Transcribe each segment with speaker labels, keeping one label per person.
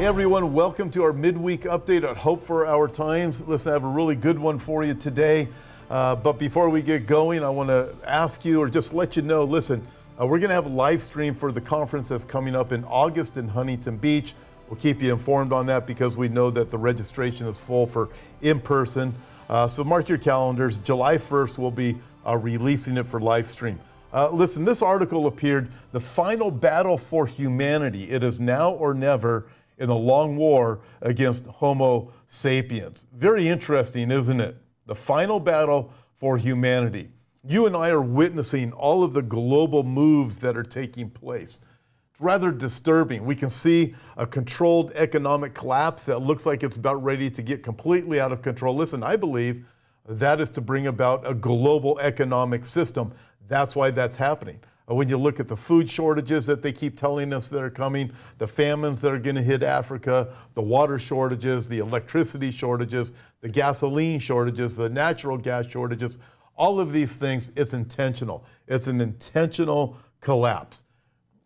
Speaker 1: Hey everyone, welcome to our midweek update at Hope for Our Times. Listen, I have a really good one for you today. Uh, but before we get going, I want to ask you or just let you know listen, uh, we're going to have a live stream for the conference that's coming up in August in Huntington Beach. We'll keep you informed on that because we know that the registration is full for in person. Uh, so mark your calendars. July 1st, we'll be uh, releasing it for live stream. Uh, listen, this article appeared The Final Battle for Humanity. It is now or never in the long war against Homo sapiens. Very interesting, isn't it? The final battle for humanity. You and I are witnessing all of the global moves that are taking place. It's rather disturbing. We can see a controlled economic collapse that looks like it's about ready to get completely out of control. Listen, I believe that is to bring about a global economic system. That's why that's happening. When you look at the food shortages that they keep telling us that are coming, the famines that are going to hit Africa, the water shortages, the electricity shortages, the gasoline shortages, the natural gas shortages, all of these things, it's intentional. It's an intentional collapse.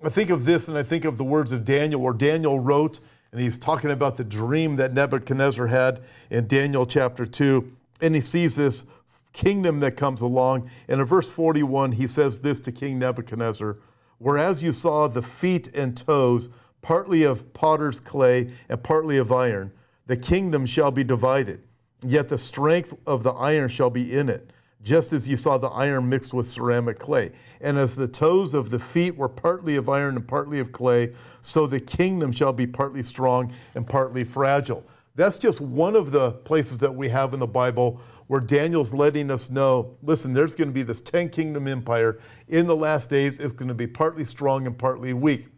Speaker 1: I think of this and I think of the words of Daniel, where Daniel wrote, and he's talking about the dream that Nebuchadnezzar had in Daniel chapter 2. And he sees this kingdom that comes along. And in verse 41, he says this to King Nebuchadnezzar Whereas you saw the feet and toes, partly of potter's clay and partly of iron, the kingdom shall be divided. Yet the strength of the iron shall be in it, just as you saw the iron mixed with ceramic clay. And as the toes of the feet were partly of iron and partly of clay, so the kingdom shall be partly strong and partly fragile. That's just one of the places that we have in the Bible where Daniel's letting us know listen, there's going to be this 10 kingdom empire in the last days. It's going to be partly strong and partly weak.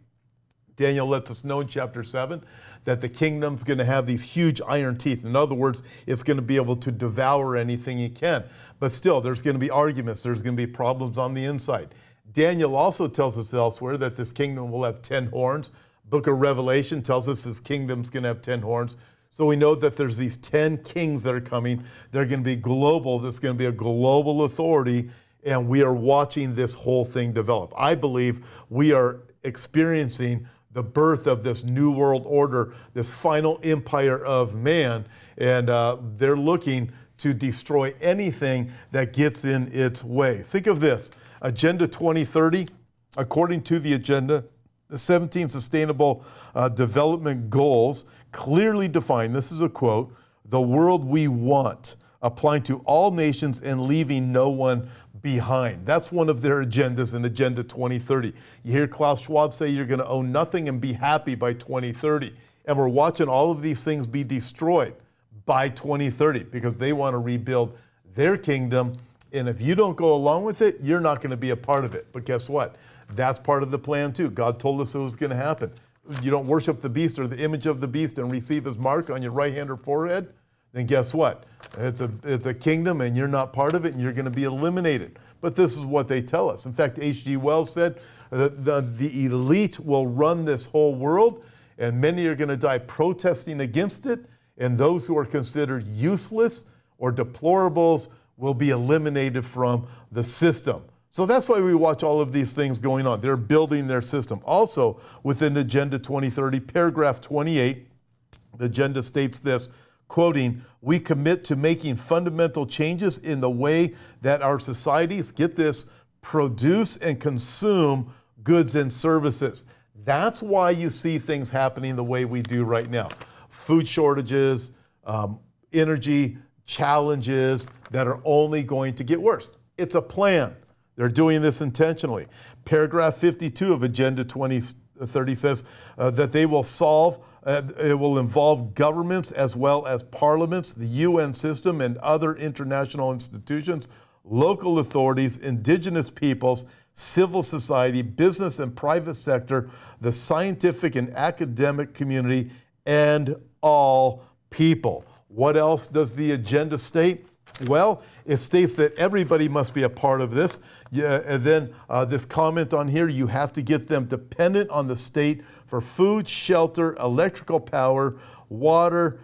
Speaker 1: Daniel lets us know in chapter 7 that the kingdom's going to have these huge iron teeth. In other words, it's going to be able to devour anything it can. But still, there's going to be arguments, there's going to be problems on the inside. Daniel also tells us elsewhere that this kingdom will have 10 horns. Book of Revelation tells us this kingdom's going to have 10 horns. So we know that there's these 10 kings that are coming. They're going to be global. There's going to be a global authority, and we are watching this whole thing develop. I believe we are experiencing the birth of this new world order, this final empire of man, and uh, they're looking to destroy anything that gets in its way. Think of this Agenda 2030, according to the agenda, the 17 Sustainable uh, Development Goals clearly defined, this is a quote the world we want, applying to all nations and leaving no one behind. That's one of their agendas in Agenda 2030. You hear Klaus Schwab say you're going to own nothing and be happy by 2030. And we're watching all of these things be destroyed by 2030 because they want to rebuild their kingdom. And if you don't go along with it, you're not going to be a part of it. But guess what? That's part of the plan too. God told us it was going to happen. You don't worship the beast or the image of the beast and receive his mark on your right hand or forehead, then guess what? It's a, it's a kingdom and you're not part of it and you're going to be eliminated. But this is what they tell us. In fact, H.G. Wells said that the, the elite will run this whole world and many are going to die protesting against it, and those who are considered useless or deplorables will be eliminated from the system. So that's why we watch all of these things going on. They're building their system. Also, within Agenda 2030, paragraph 28, the agenda states this quoting, We commit to making fundamental changes in the way that our societies, get this, produce and consume goods and services. That's why you see things happening the way we do right now food shortages, um, energy challenges that are only going to get worse. It's a plan. They're doing this intentionally. Paragraph 52 of Agenda 2030 says uh, that they will solve, uh, it will involve governments as well as parliaments, the UN system, and other international institutions, local authorities, indigenous peoples, civil society, business and private sector, the scientific and academic community, and all people. What else does the agenda state? Well, it states that everybody must be a part of this. Yeah, and then uh, this comment on here you have to get them dependent on the state for food, shelter, electrical power, water,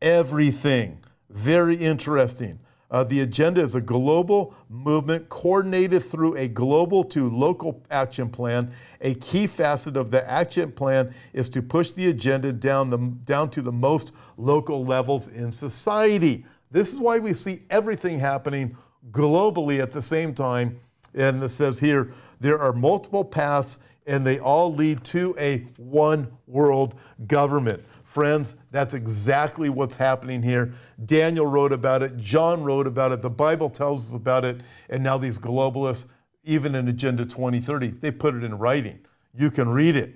Speaker 1: everything. Very interesting. Uh, the agenda is a global movement coordinated through a global to local action plan. A key facet of the action plan is to push the agenda down, the, down to the most local levels in society. This is why we see everything happening globally at the same time. And it says here there are multiple paths, and they all lead to a one world government. Friends, that's exactly what's happening here. Daniel wrote about it, John wrote about it, the Bible tells us about it, and now these globalists, even in Agenda 2030, they put it in writing. You can read it.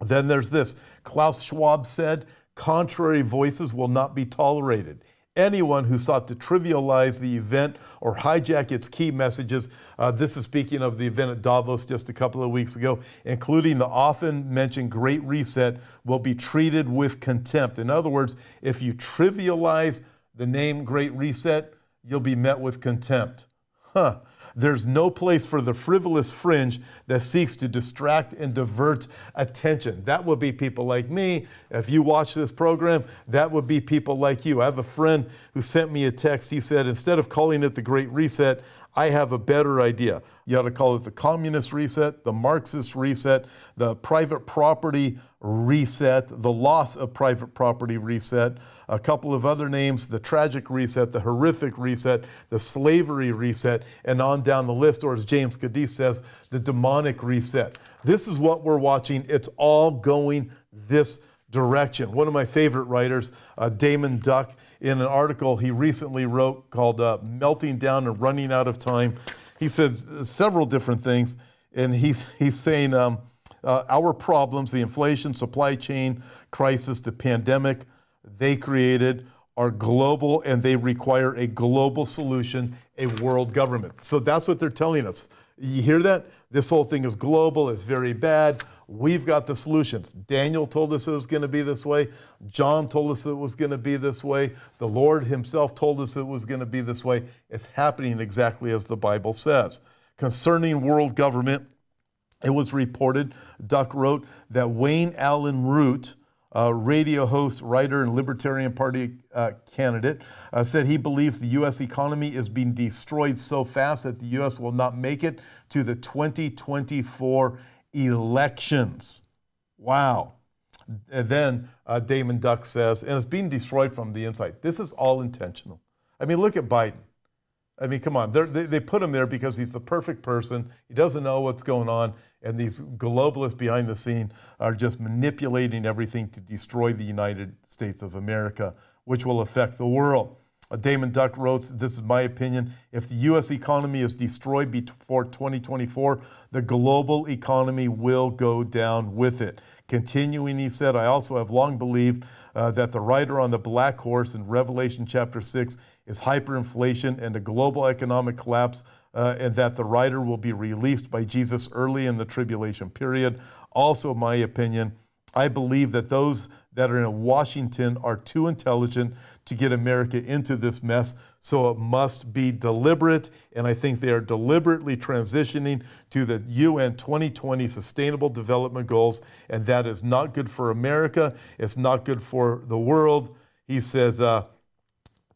Speaker 1: Then there's this Klaus Schwab said, contrary voices will not be tolerated anyone who sought to trivialize the event or hijack its key messages. Uh, this is speaking of the event at Davos just a couple of weeks ago, including the often mentioned Great Reset, will be treated with contempt. In other words, if you trivialize the name Great Reset, you'll be met with contempt. Huh. There's no place for the frivolous fringe that seeks to distract and divert attention. That would be people like me. If you watch this program, that would be people like you. I have a friend who sent me a text. He said, instead of calling it the Great Reset, I have a better idea. You ought to call it the communist reset, the Marxist reset, the private property reset, the loss of private property reset, a couple of other names the tragic reset, the horrific reset, the slavery reset, and on down the list, or as James Cadiz says, the demonic reset. This is what we're watching. It's all going this direction. One of my favorite writers, uh, Daymond Duck, in an article he recently wrote called uh, Melting Down and Running Out of Time, he said several different things, and he's, he's saying um, uh, our problems, the inflation, supply chain crisis, the pandemic, they created are global and they require a global solution, a world government. So that's what they're telling us. You hear that? This whole thing is global, it's very bad. We've got the solutions. Daniel told us it was going to be this way. John told us it was going to be this way. The Lord Himself told us it was going to be this way. It's happening exactly as the Bible says. Concerning world government, it was reported, Duck wrote, that Wayne Allyn Root, uh, radio host, writer, and Libertarian Party uh, candidate, uh, said he believes the U.S. economy is being destroyed so fast that the U.S. will not make it to the 2024 elections. Wow. And then uh, Daymond Duck says, and it's being destroyed from the inside. This is all intentional. I mean, look at Biden. I mean, come on. They, they put him there because he's the perfect person. He doesn't know what's going on. And these globalists behind the scene are just manipulating everything to destroy the United States of America, which will affect the world. Uh, Daymond Duck wrote, This is my opinion. If the U.S. economy is destroyed before 2024, the global economy will go down with it. Continuing, he said, I also have long believed uh, that the rider on the black horse in Revelation chapter 6 is hyperinflation and a global economic collapse, uh, and that the rider will be released by Jesus early in the tribulation period. Also, my opinion, I believe that those that are in Washington are too intelligent to get America into this mess, so it must be deliberate. And I think they are deliberately transitioning to the UN 2020 Sustainable Development Goals, and that is not good for America. It's not good for the world. He says, uh,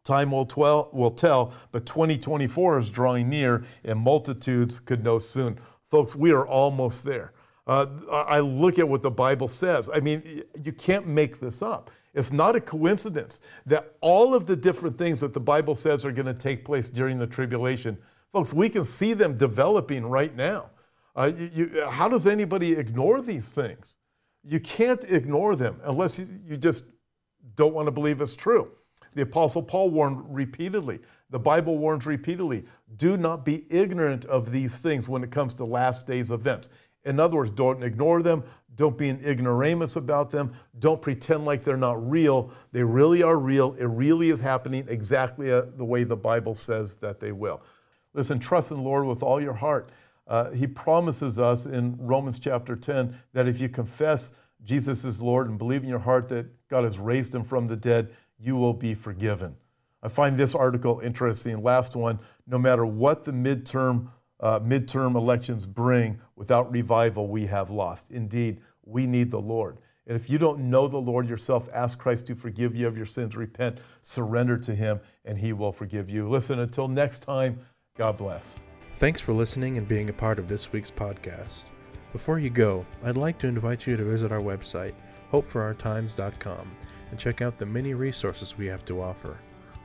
Speaker 1: Time will, twel- will tell, but 2024 is drawing near, and multitudes could know soon. Folks, we are almost there. Uh, I look at what the Bible says. I mean, you can't make this up. It's not a coincidence that all of the different things that the Bible says are going to take place during the tribulation, folks, we can see them developing right now. Uh, you, you, how does anybody ignore these things? You can't ignore them unless you, you just don't want to believe it's true. The Apostle Paul warned repeatedly, the Bible warns repeatedly do not be ignorant of these things when it comes to last days events. In other words, don't ignore them. Don't be an ignoramus about them. Don't pretend like they're not real. They really are real. It really is happening exactly uh, the way the Bible says that they will. Listen, trust in the Lord with all your heart. Uh, he promises us in Romans chapter 10 that if you confess Jesus is Lord and believe in your heart that God has raised him from the dead, you will be forgiven. I find this article interesting. Last one no matter what the midterm uh, midterm elections bring, without revival, we have lost. Indeed, we need the Lord. And if you don't know the Lord yourself, ask Christ to forgive you of your sins, repent, surrender to Him, and He will forgive you. Listen, until next time, God bless.
Speaker 2: Thanks for listening and being a part of this week's podcast. Before you go, I'd like to invite you to visit our website, hopeforourtimes.com, and check out the many resources we have to offer.